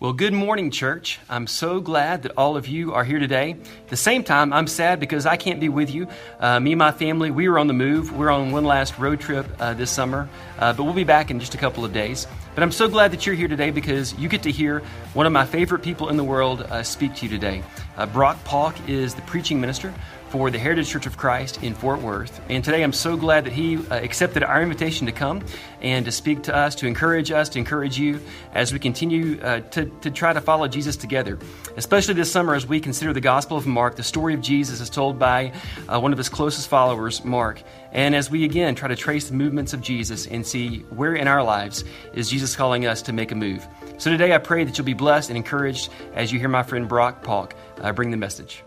Well, good morning, church. I'm so glad that all of you are here today. At the same time, I'm sad because I can't be with you. Uh, me and my family, we were on the move. We're on one last road trip uh, this summer, uh, but we'll be back in just a couple of days. But I'm so glad that you're here today because you get to hear one of my favorite people in the world uh, speak to you today. Uh, Brock Palk is the preaching minister for the Heritage Church of Christ in Fort Worth. And today I'm so glad that he uh, accepted our invitation to come and to speak to us, to encourage us, to encourage you as we continue uh, to, to try to follow Jesus together. Especially this summer as we consider the Gospel of Mark, the story of Jesus is told by uh, one of his closest followers, Mark. And as we again try to trace the movements of Jesus and see where in our lives is Jesus calling us to make a move. So today I pray that you'll be blessed and encouraged as you hear my friend Brock Palk uh, bring the message.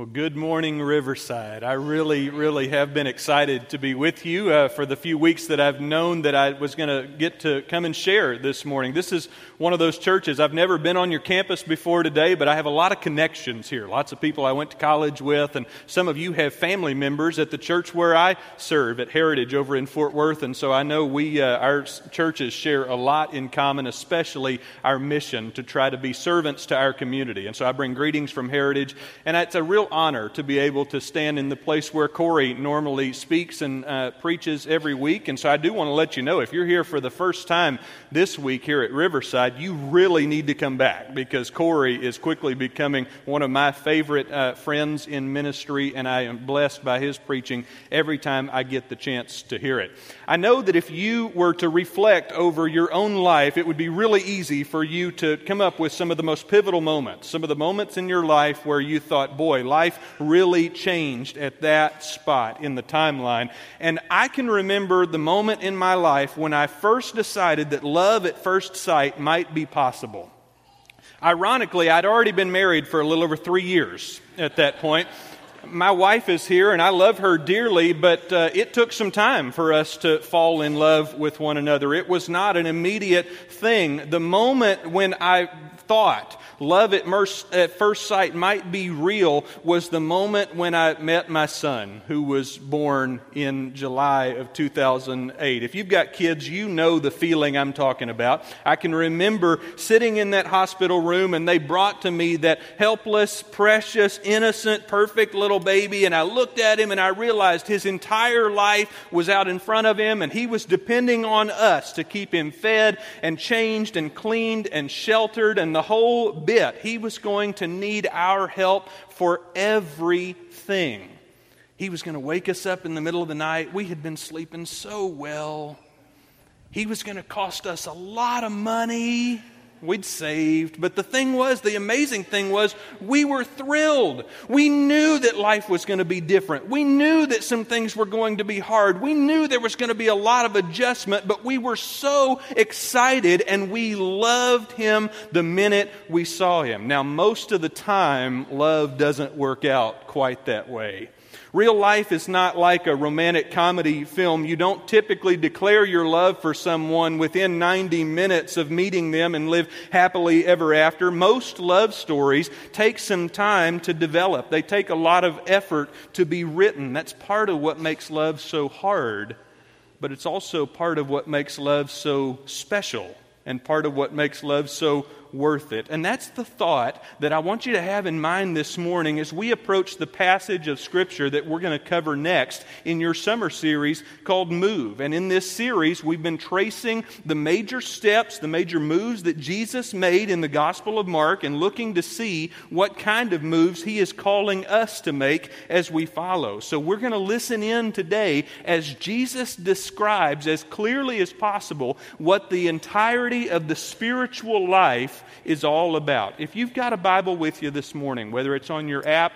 Well, good morning, Riverside. I really, really have been excited to be with you uh, for the few weeks that I've known that I was going to get to come and share this morning. This is one of those churches. I've never been on your campus before today, but I have a lot of connections here. Lots of people I went to college with, and some of you have family members at the church where I serve at Heritage over in Fort Worth. And so I know we, uh, our churches, share a lot in common, especially our mission to try to be servants to our community. And so I bring greetings from Heritage, and it's a real honor to be able to stand in the place where Corey normally speaks and uh, preaches every week. And so I do want to let you know if you're here for the first time this week here at Riverside, you really need to come back because Corey is quickly becoming one of my favorite uh, friends in ministry, and I am blessed by his preaching every time I get the chance to hear it. I know that if you were to reflect over your own life, it would be really easy for you to come up with some of the most pivotal moments, some of the moments in your life where you thought, boy, life really changed at that spot in the timeline. And I can remember the moment in my life when I first decided that love at first sight might be possible. Ironically, I'd already been married for a little over three years at that point. My wife is here and I love her dearly, but uh, it took some time for us to fall in love with one another. It was not an immediate thing. The moment when I thought love at, at first sight might be real was the moment when I met my son, who was born in July of 2008. If you've got kids, you know the feeling I'm talking about. I can remember sitting in that hospital room and they brought to me that helpless, precious, innocent, perfect little baby, and I looked at him and I realized his entire life was out in front of him and he was depending on us to keep him fed and changed and cleaned and sheltered and the whole bit. He was going to need our help for everything. He was going to wake us up in the middle of the night. We had been sleeping so well. He was going to cost us a lot of money we'd saved. But the thing was, the amazing thing was, we were thrilled. We knew that life was going to be different. We knew that some things were going to be hard. We knew there was going to be a lot of adjustment, but we were so excited and we loved him the minute we saw him. Now, most of the time, love doesn't work out quite that way. Real life is not like a romantic comedy film. You don't typically declare your love for someone within 90 minutes of meeting them and live happily ever after. Most love stories take some time to develop, they take a lot of effort to be written. That's part of what makes love so hard, but it's also part of what makes love so special and part of what makes love so worth it. And that's the thought that I want you to have in mind this morning as we approach the passage of Scripture that we're going to cover next in your summer series called Move. And in this series, we've been tracing the major steps, the major moves that Jesus made in the Gospel of Mark and looking to see what kind of moves he is calling us to make as we follow. So we're going to listen in today as Jesus describes as clearly as possible what the entirety of the spiritual life is all about. If you've got a Bible with you this morning, whether it's on your app,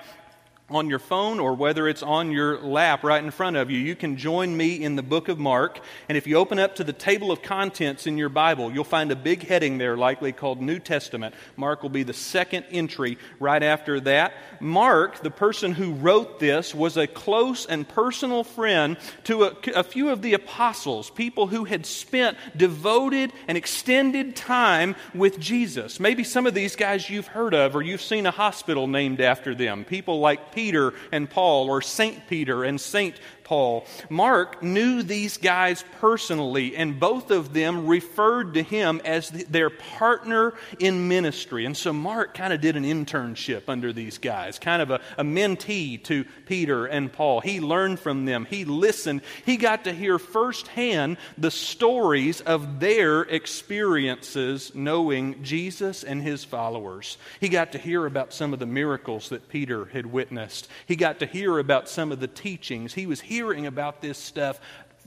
on your phone or whether it's on your lap right in front of you, you can join me in the book of Mark. And if you open up to the table of contents in your Bible, you'll find a big heading there, likely called New Testament. Mark will be the second entry right after that. Mark, the person who wrote this, was a close and personal friend to a, a few of the apostles, people who had spent devoted and extended time with Jesus. Maybe some of these guys you've heard of or you've seen a hospital named after them. People like Peter and Paul, or Saint Peter and Saint Paul. Mark knew these guys personally, and both of them referred to him as their partner in ministry. And so Mark kind of did an internship under these guys, kind of a, a mentee to Peter and Paul. He learned from them, he listened, he got to hear firsthand the stories of their experiences knowing Jesus and his followers. He got to hear about some of the miracles that Peter had witnessed, he got to hear about some of the teachings. He was about this stuff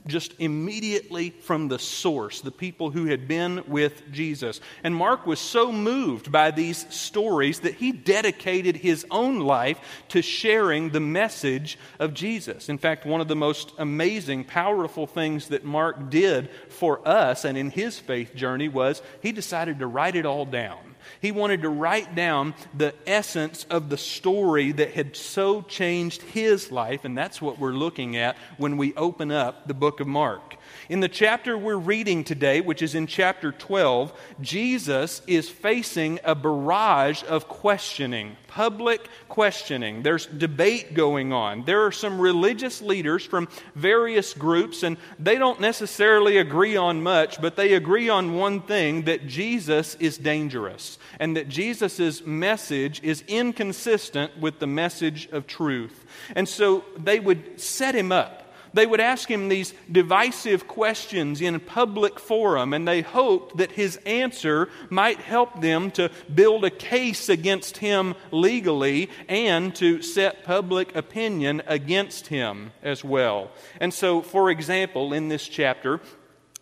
just immediately from the source, the people who had been with Jesus. And Mark was so moved by these stories that he dedicated his own life to sharing the message of Jesus. In fact, one of the most amazing, powerful things that Mark did for us and in his faith journey was he decided to write it all down. He wanted to write down the essence of the story that had so changed his life, and that's what we're looking at when we open up the book of Mark. In the chapter we're reading today, which is in chapter 12, Jesus is facing a barrage of questioning, public questioning. There's debate going on. There are some religious leaders from various groups, and they don't necessarily agree on much, but they agree on one thing that Jesus is dangerous and that Jesus' message is inconsistent with the message of truth. And so they would set him up they would ask him these divisive questions in public forum, and they hoped that his answer might help them to build a case against him legally and to set public opinion against him as well. And so, for example, in this chapter,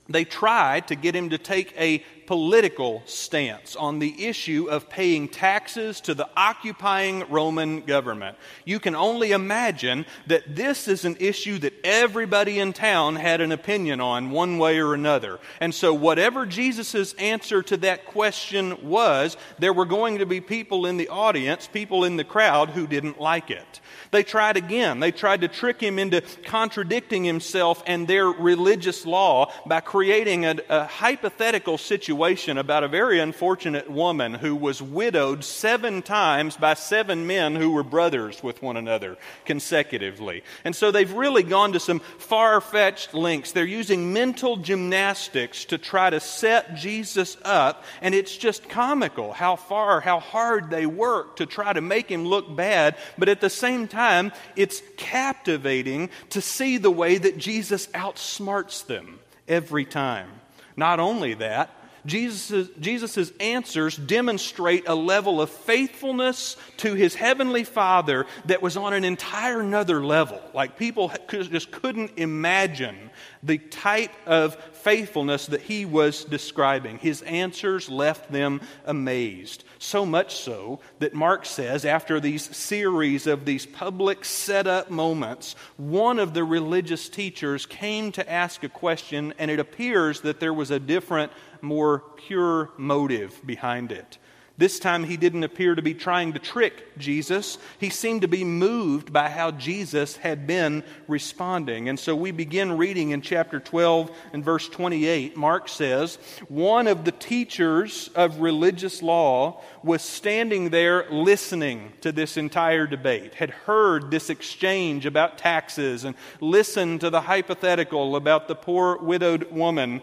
they tried to get him to take a political stance on the issue of paying taxes to the occupying Roman government. You can only imagine that this is an issue that everybody in town had an opinion on one way or another. And so, whatever Jesus' answer to that question was, there were going to be people in the audience, people in the crowd who didn't like it. They tried again. They tried to trick him into contradicting himself and their religious law by creating a, a hypothetical situation situation about a very unfortunate woman who was widowed seven times by seven men who were brothers with one another consecutively. And so they've really gone to some far fetched lengths. They're using mental gymnastics to try to set Jesus up, and it's just comical how far, how hard they work to try to make him look bad, but at the same time, it's captivating to see the way that Jesus outsmarts them every time. Not only that, Jesus' Jesus's answers demonstrate a level of faithfulness to his heavenly Father that was on an entire another level. Like people just couldn't imagine the type of faithfulness that he was describing. His answers left them amazed. So much so that Mark says, after these series of these public set-up moments, one of the religious teachers came to ask a question, and it appears that there was a different more pure motive behind it. This time, he didn't appear to be trying to trick Jesus. He seemed to be moved by how Jesus had been responding. And so we begin reading in chapter 12 and verse 28. Mark says, One of the teachers of religious law was standing there listening to this entire debate, had heard this exchange about taxes, and listened to the hypothetical about the poor widowed woman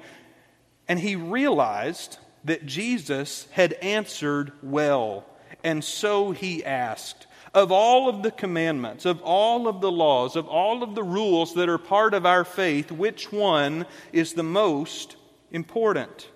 and he realized that Jesus had answered well. And so he asked, Of all of the commandments, of all of the laws, of all of the rules that are part of our faith, which one is the most important?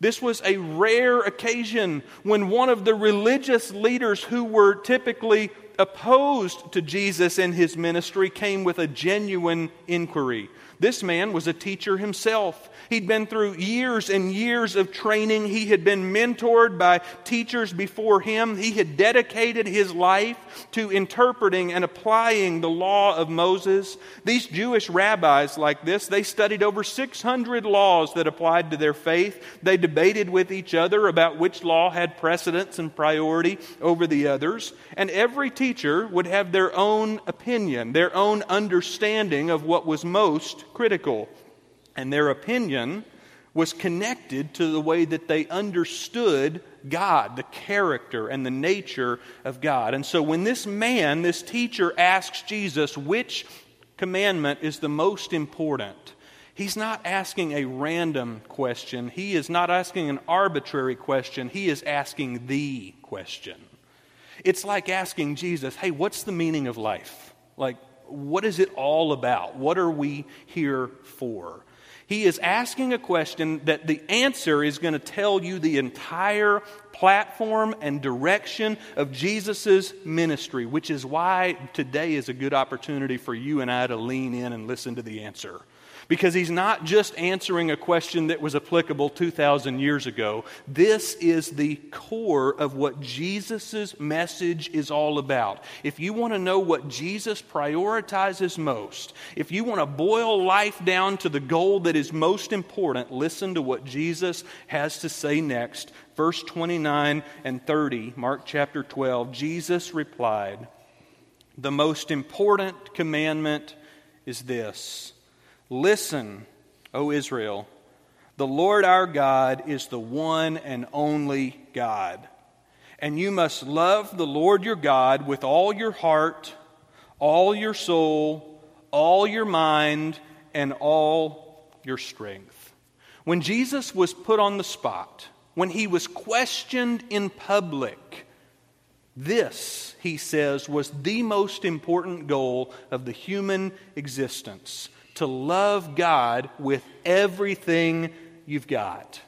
This was a rare occasion when one of the religious leaders who were typically opposed to Jesus and his ministry came with a genuine inquiry. This man was a teacher himself. He'd been through years and years of training. He had been mentored by teachers before him. He had dedicated his life to interpreting and applying the law of Moses. These Jewish rabbis, like this, they studied over 600 laws that applied to their faith. They debated with each other about which law had precedence and priority over the others. And every teacher would have their own opinion, their own understanding of what was most critical and their opinion was connected to the way that they understood God, the character and the nature of God. And so when this man, this teacher, asks Jesus which commandment is the most important. He's not asking a random question. He is not asking an arbitrary question. He is asking the question. It's like asking Jesus, hey, what's the meaning of life? Like, what is it all about? What are we here for? He is asking a question that the answer is going to tell you the entire platform and direction of Jesus' ministry, which is why today is a good opportunity for you and I to lean in and listen to the answer because he's not just answering a question that was applicable 2,000 years ago. This is the core of what Jesus' message is all about. If you want to know what Jesus prioritizes most, if you want to boil life down to the goal that is most important, listen to what Jesus has to say next. Verse 29 and 30, Mark chapter 12. Jesus replied, The most important commandment is this Listen, O Israel, the Lord our God is the one and only God. And you must love the Lord your God with all your heart, all your soul, all your mind, and all your strength. When Jesus was put on the spot, when he was questioned in public, this, he says, was the most important goal of the human existence to love God with everything you've got.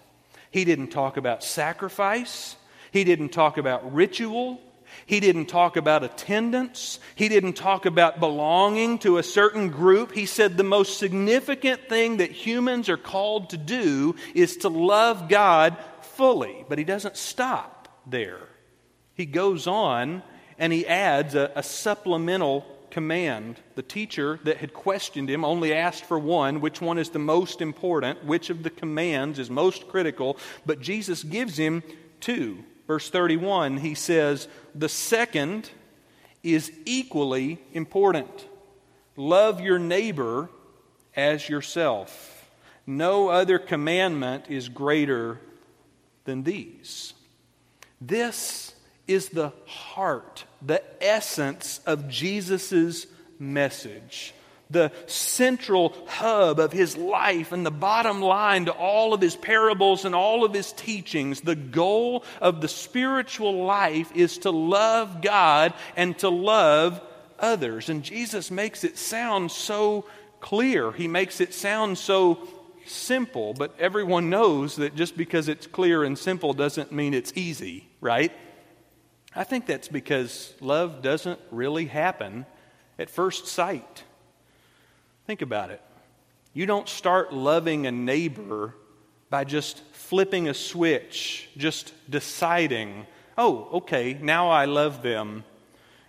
He didn't talk about sacrifice, he didn't talk about ritual. He didn't talk about attendance. He didn't talk about belonging to a certain group. He said the most significant thing that humans are called to do is to love God fully. But he doesn't stop there. He goes on and he adds a, a supplemental command. The teacher that had questioned him only asked for one which one is the most important, which of the commands is most critical, but Jesus gives him two. Verse 31, he says, The second is equally important love your neighbor as yourself. No other commandment is greater than these. This is the heart, the essence of Jesus' message. The central hub of his life and the bottom line to all of his parables and all of his teachings. The goal of the spiritual life is to love God and to love others. And Jesus makes it sound so clear. He makes it sound so simple, but everyone knows that just because it's clear and simple doesn't mean it's easy, right? I think that's because love doesn't really happen at first sight. Think about it. You don't start loving a neighbor by just flipping a switch, just deciding, oh, okay, now I love them.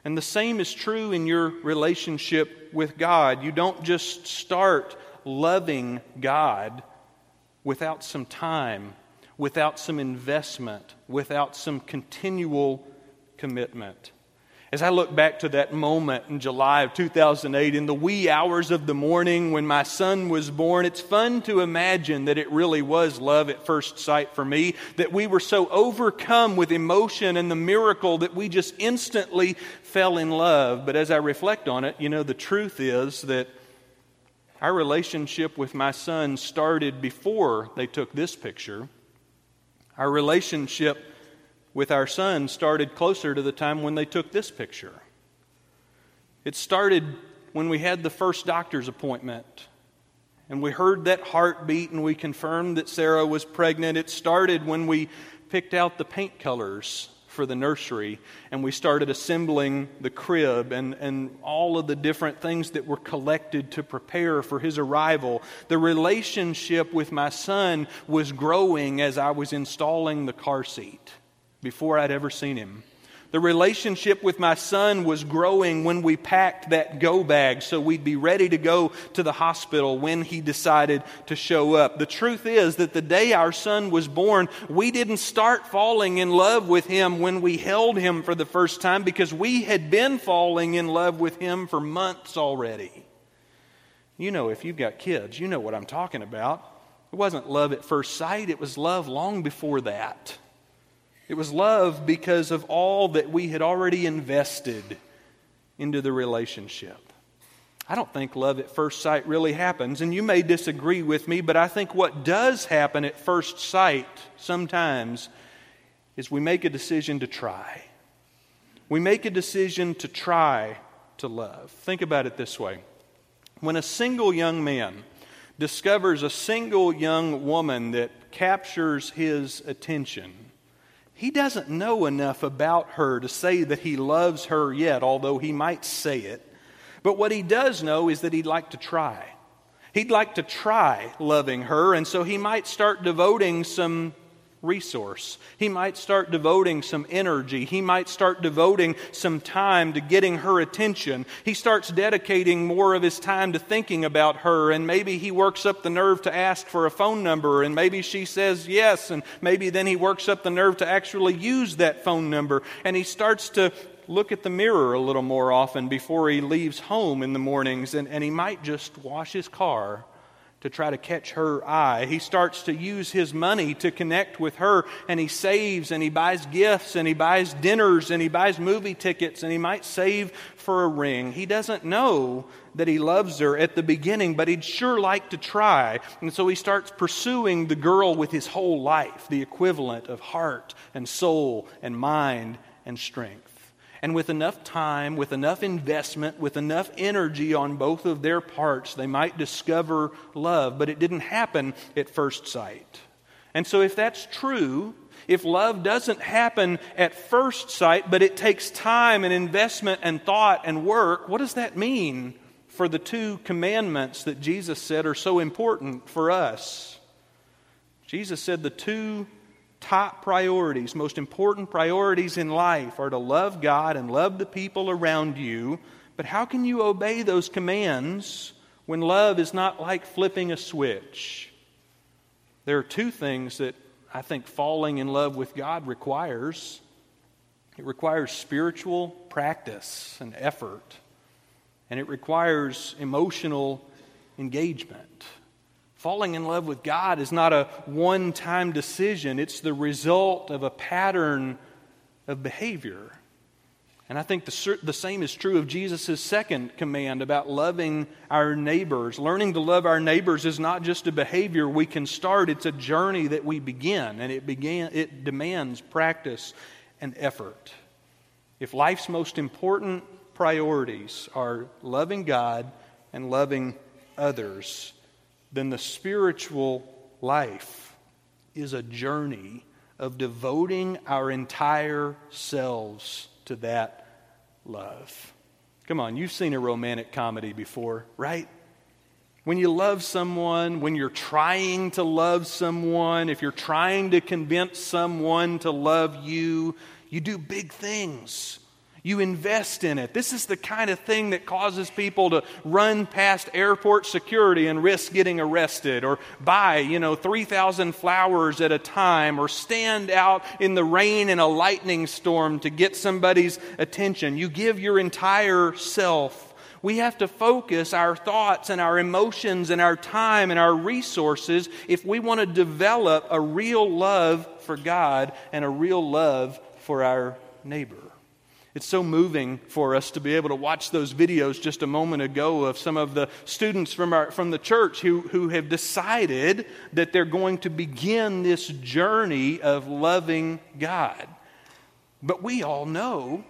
And the same is true in your relationship with God. You don't just start loving God without some time, without some investment, without some continual commitment. As I look back to that moment in July of 2008, in the wee hours of the morning when my son was born, it's fun to imagine that it really was love at first sight for me, that we were so overcome with emotion and the miracle that we just instantly fell in love. But as I reflect on it, you know, the truth is that our relationship with my son started before they took this picture. Our relationship with our son started closer to the time when they took this picture. It started when we had the first doctor's appointment and we heard that heartbeat and we confirmed that Sarah was pregnant. It started when we picked out the paint colors for the nursery and we started assembling the crib and, and all of the different things that were collected to prepare for his arrival. The relationship with my son was growing as I was installing the car seat before I'd ever seen him. The relationship with my son was growing when we packed that go bag so we'd be ready to go to the hospital when he decided to show up. The truth is that the day our son was born, we didn't start falling in love with him when we held him for the first time because we had been falling in love with him for months already. You know, if you've got kids, you know what I'm talking about. It wasn't love at first sight, it was love long before that. It was love because of all that we had already invested into the relationship. I don't think love at first sight really happens, and you may disagree with me, but I think what does happen at first sight sometimes is we make a decision to try. We make a decision to try to love. Think about it this way when a single young man discovers a single young woman that captures his attention, he doesn't know enough about her to say that he loves her yet, although he might say it. But what he does know is that he'd like to try. He'd like to try loving her, and so he might start devoting some resource. He might start devoting some energy. He might start devoting some time to getting her attention. He starts dedicating more of his time to thinking about her, and maybe he works up the nerve to ask for a phone number, and maybe she says yes, and maybe then he works up the nerve to actually use that phone number, and he starts to look at the mirror a little more often before he leaves home in the mornings, and, and he might just wash his car to try to catch her eye. He starts to use his money to connect with her, and he saves and he buys gifts and he buys dinners and he buys movie tickets and he might save for a ring. He doesn't know that he loves her at the beginning, but he'd sure like to try. And so he starts pursuing the girl with his whole life, the equivalent of heart and soul and mind and strength. And with enough time, with enough investment, with enough energy on both of their parts, they might discover love. But it didn't happen at first sight. And so, if that's true, if love doesn't happen at first sight, but it takes time and investment and thought and work, what does that mean for the two commandments that Jesus said are so important for us? Jesus said the two top priorities, most important priorities in life are to love God and love the people around you. But how can you obey those commands when love is not like flipping a switch? There are two things that I think falling in love with God requires it requires spiritual practice and effort, and it requires emotional engagement. Falling in love with God is not a one time decision, it's the result of a pattern of behavior. And I think the, the same is true of Jesus' second command about loving our neighbors. Learning to love our neighbors is not just a behavior we can start, it's a journey that we begin, and it, began, it demands practice and effort. If life's most important priorities are loving God and loving others, then the spiritual life is a journey of devoting our entire selves to that love. Come on, you've seen a romantic comedy before, right? When you love someone, when you're trying to love someone, if you're trying to convince someone to love you, you do big things. You invest in it. This is the kind of thing that causes people to run past airport security and risk getting arrested, or buy, you know, 3,000 flowers at a time, or stand out in the rain in a lightning storm to get somebody's attention. You give your entire self. We have to focus our thoughts and our emotions and our time and our resources if we want to develop a real love for God and a real love for our neighbor. It's so moving for us to be able to watch those videos just a moment ago of some of the students from, our, from the church who, who have decided that they're going to begin this journey of loving God. But we all know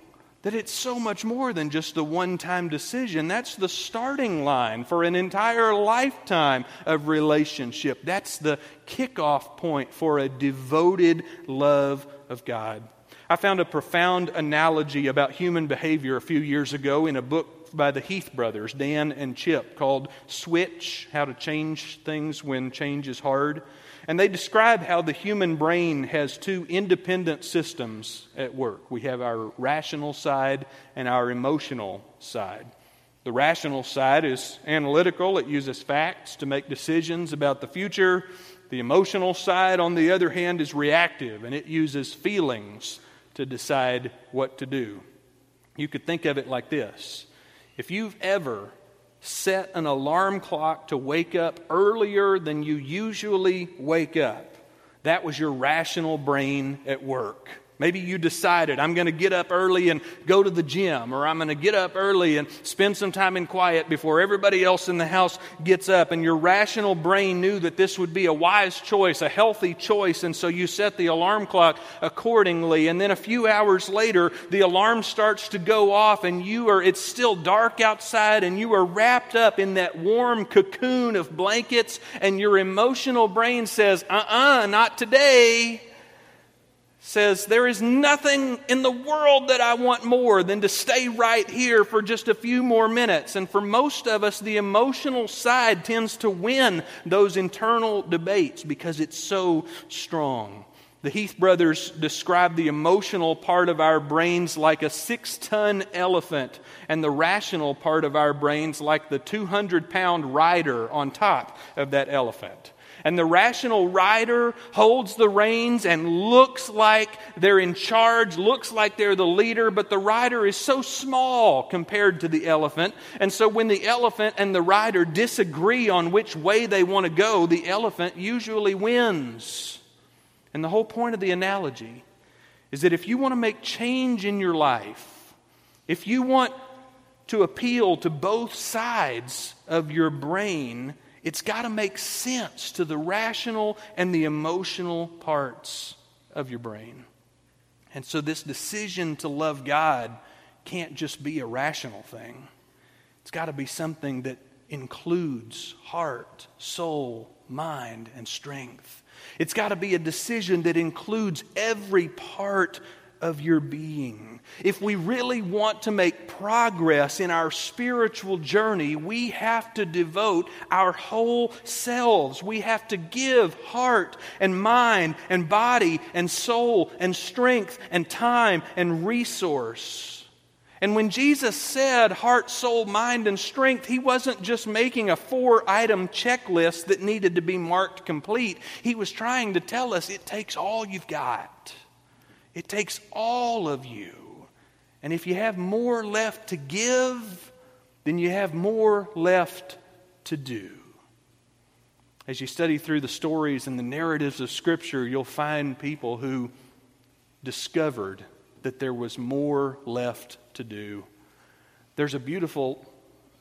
that it's so much more than just a one time decision. That's the starting line for an entire lifetime of relationship. That's the kickoff point for a devoted love of God. I found a profound analogy about human behavior a few years ago in a book by the Heath brothers, Dan and Chip, called Switch How to Change Things When Change is Hard. And they describe how the human brain has two independent systems at work. We have our rational side and our emotional side. The rational side is analytical, it uses facts to make decisions about the future. The emotional side, on the other hand, is reactive and it uses feelings to decide what to do. You could think of it like this if you've ever set an alarm clock to wake up earlier than you usually wake up, that was your rational brain at work. Maybe you decided, I'm going to get up early and go to the gym, or I'm going to get up early and spend some time in quiet before everybody else in the house gets up. And your rational brain knew that this would be a wise choice, a healthy choice, and so you set the alarm clock accordingly. And then a few hours later, the alarm starts to go off, and you are, it's still dark outside, and you are wrapped up in that warm cocoon of blankets, and your emotional brain says, uh uh-uh, uh, not today says, There is nothing in the world that I want more than to stay right here for just a few more minutes. And for most of us, the emotional side tends to win those internal debates because it's so strong. The Heath brothers describe the emotional part of our brains like a six ton elephant, and the rational part of our brains like the 200 pound rider on top of that elephant and the rational rider holds the reins and looks like they're in charge, looks like they're the leader, but the rider is so small compared to the elephant. And so when the elephant and the rider disagree on which way they want to go, the elephant usually wins. And the whole point of the analogy is that if you want to make change in your life, if you want to appeal to both sides of your brain, it's got to make sense to the rational and the emotional parts of your brain. And so, this decision to love God can't just be a rational thing, it's got to be something that includes heart, soul, mind, and strength. It's got to be a decision that includes every part of your being. If we really want to make progress in our spiritual journey, we have to devote our whole selves. We have to give heart and mind and body and soul and strength and time and resource. And when Jesus said heart, soul, mind, and strength, he wasn't just making a four item checklist that needed to be marked complete. He was trying to tell us it takes all you've got. It takes all of you. And if you have more left to give, then you have more left to do. As you study through the stories and the narratives of Scripture, you'll find people who discovered that there was more left to do. There's a beautiful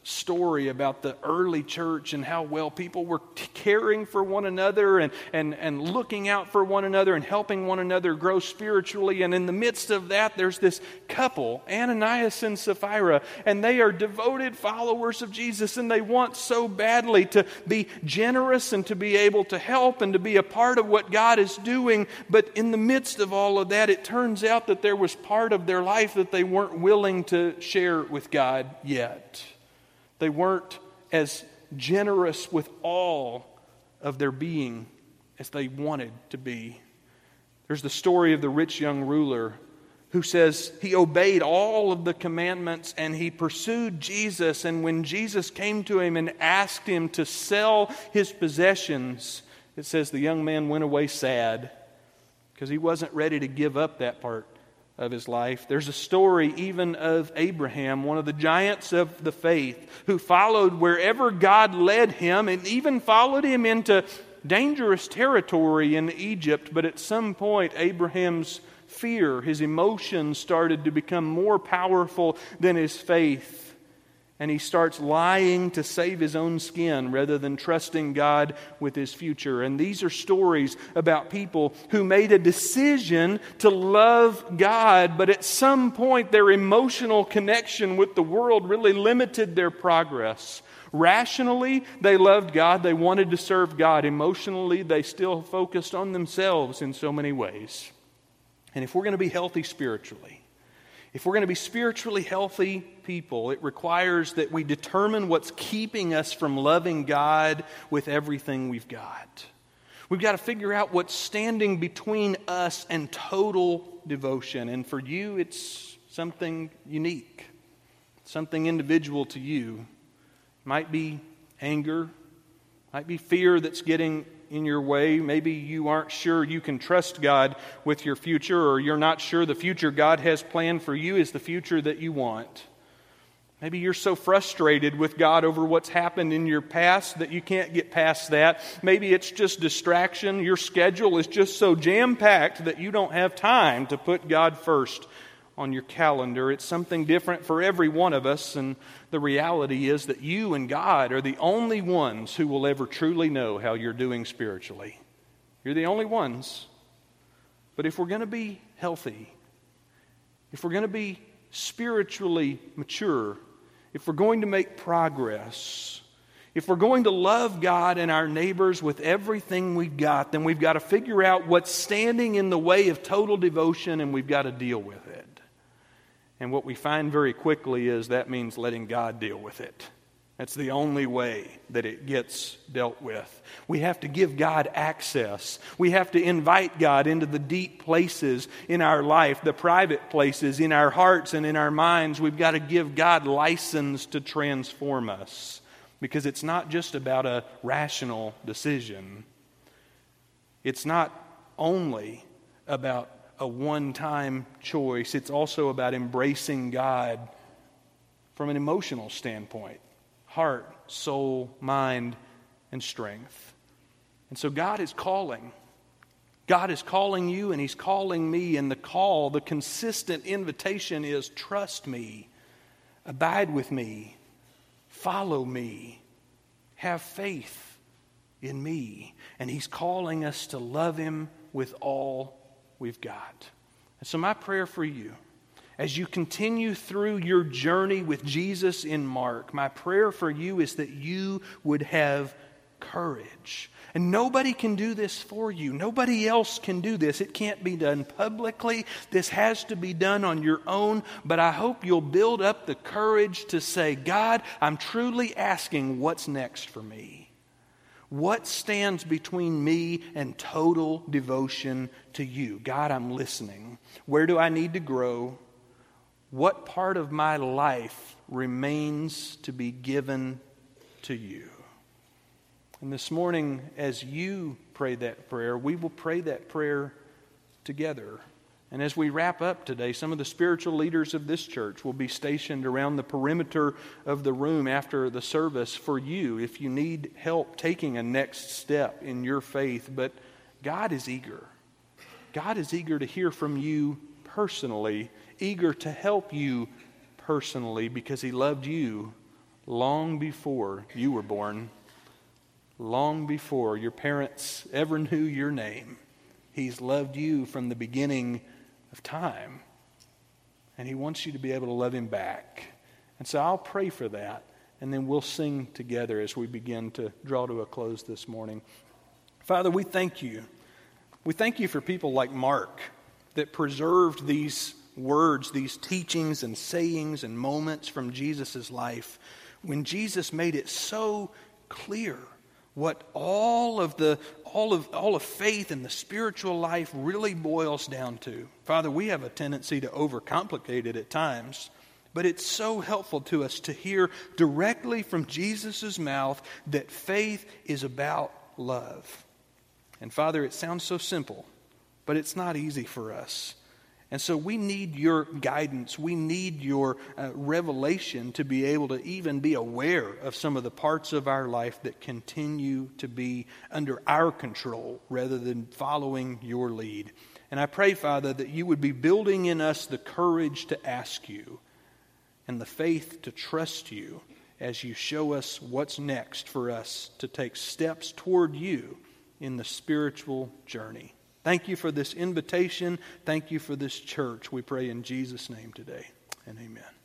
story about the early church and how well people were caring for one another and, and, and looking out for one another and helping one another grow spiritually. And in the midst of that, there's this couple, Ananias and Sapphira, and they are devoted followers of Jesus and they want so badly to be generous and to be able to help and to be a part of what God is doing. But in the midst of all of that, it turns out that there was part of their life that they weren't willing to share with God yet. They weren't as generous with all of their being as they wanted to be. There's the story of the rich young ruler who says he obeyed all of the commandments and he pursued Jesus. And when Jesus came to him and asked him to sell his possessions, it says the young man went away sad because he wasn't ready to give up that part of his life. There's a story even of Abraham, one of the giants of the faith, who followed wherever God led him and even followed him into dangerous territory in Egypt. But at some point, Abraham's fear, his emotions started to become more powerful than his faith and he starts lying to save his own skin rather than trusting God with his future. And these are stories about people who made a decision to love God, but at some point their emotional connection with the world really limited their progress. Rationally, they loved God, they wanted to serve God. Emotionally, they still focused on themselves in so many ways. And if we're going to be healthy spiritually, if we're going to be spiritually healthy people, it requires that we determine what's keeping us from loving God with everything we've got. We've got to figure out what's standing between us and total devotion. And for you, it's something unique, something individual to you. Might be anger, might be fear that's getting in your way. Maybe you aren't sure you can trust God with your future, or you're not sure the future God has planned for you is the future that you want. Maybe you're so frustrated with God over what's happened in your past that you can't get past that. Maybe it's just distraction. Your schedule is just so jam packed that you don't have time to put God first on your calendar. It's something different for every one of us, and the reality is that you and God are the only ones who will ever truly know how you're doing spiritually. You're the only ones. But if we're going to be healthy, if we're going to be spiritually mature, if we're going to make progress, if we're going to love God and our neighbors with everything we've got, then we've got to figure out what's standing in the way of total devotion and we've got to deal with it. And what we find very quickly is that means letting God deal with it. That's the only way that it gets dealt with. We have to give God access. We have to invite God into the deep places in our life, the private places in our hearts and in our minds. We've got to give God license to transform us because it's not just about a rational decision, it's not only about a one time choice, it's also about embracing God from an emotional standpoint heart, soul, mind, and strength. And so God is calling. God is calling you and He's calling me, and the call, the consistent invitation is trust me, abide with me, follow me, have faith in me. And He's calling us to love Him with all we've got. And so, my prayer for you as you continue through your journey with Jesus in Mark, my prayer for you is that you would have courage. And nobody can do this for you. Nobody else can do this. It can't be done publicly. This has to be done on your own. But I hope you'll build up the courage to say, God, I'm truly asking what's next for me. What stands between me and total devotion to you? God, I'm listening. Where do I need to grow? What part of my life remains to be given to you? And this morning, as you pray that prayer, we will pray that prayer together. And as we wrap up today, some of the spiritual leaders of this church will be stationed around the perimeter of the room after the service for you if you need help taking a next step in your faith. But God is eager. God is eager to hear from you personally eager to help you personally because he loved you long before you were born, long before your parents ever knew your name. He's loved you from the beginning of time. And he wants you to be able to love him back. And so I'll pray for that. And then we'll sing together as we begin to draw to a close this morning. Father, we thank you. We thank you for people like Mark that preserved these words, these teachings and sayings and moments from Jesus' life, when Jesus made it so clear what all of the all of all of faith and the spiritual life really boils down to. Father, we have a tendency to overcomplicate it at times, but it's so helpful to us to hear directly from Jesus' mouth that faith is about love. And Father, it sounds so simple, but it's not easy for us. And so we need your guidance. We need your uh, revelation to be able to even be aware of some of the parts of our life that continue to be under our control rather than following your lead. And I pray, Father, that you would be building in us the courage to ask you and the faith to trust you as you show us what's next for us to take steps toward you in the spiritual journey. Thank you for this invitation. Thank you for this church. We pray in Jesus' name today. And amen.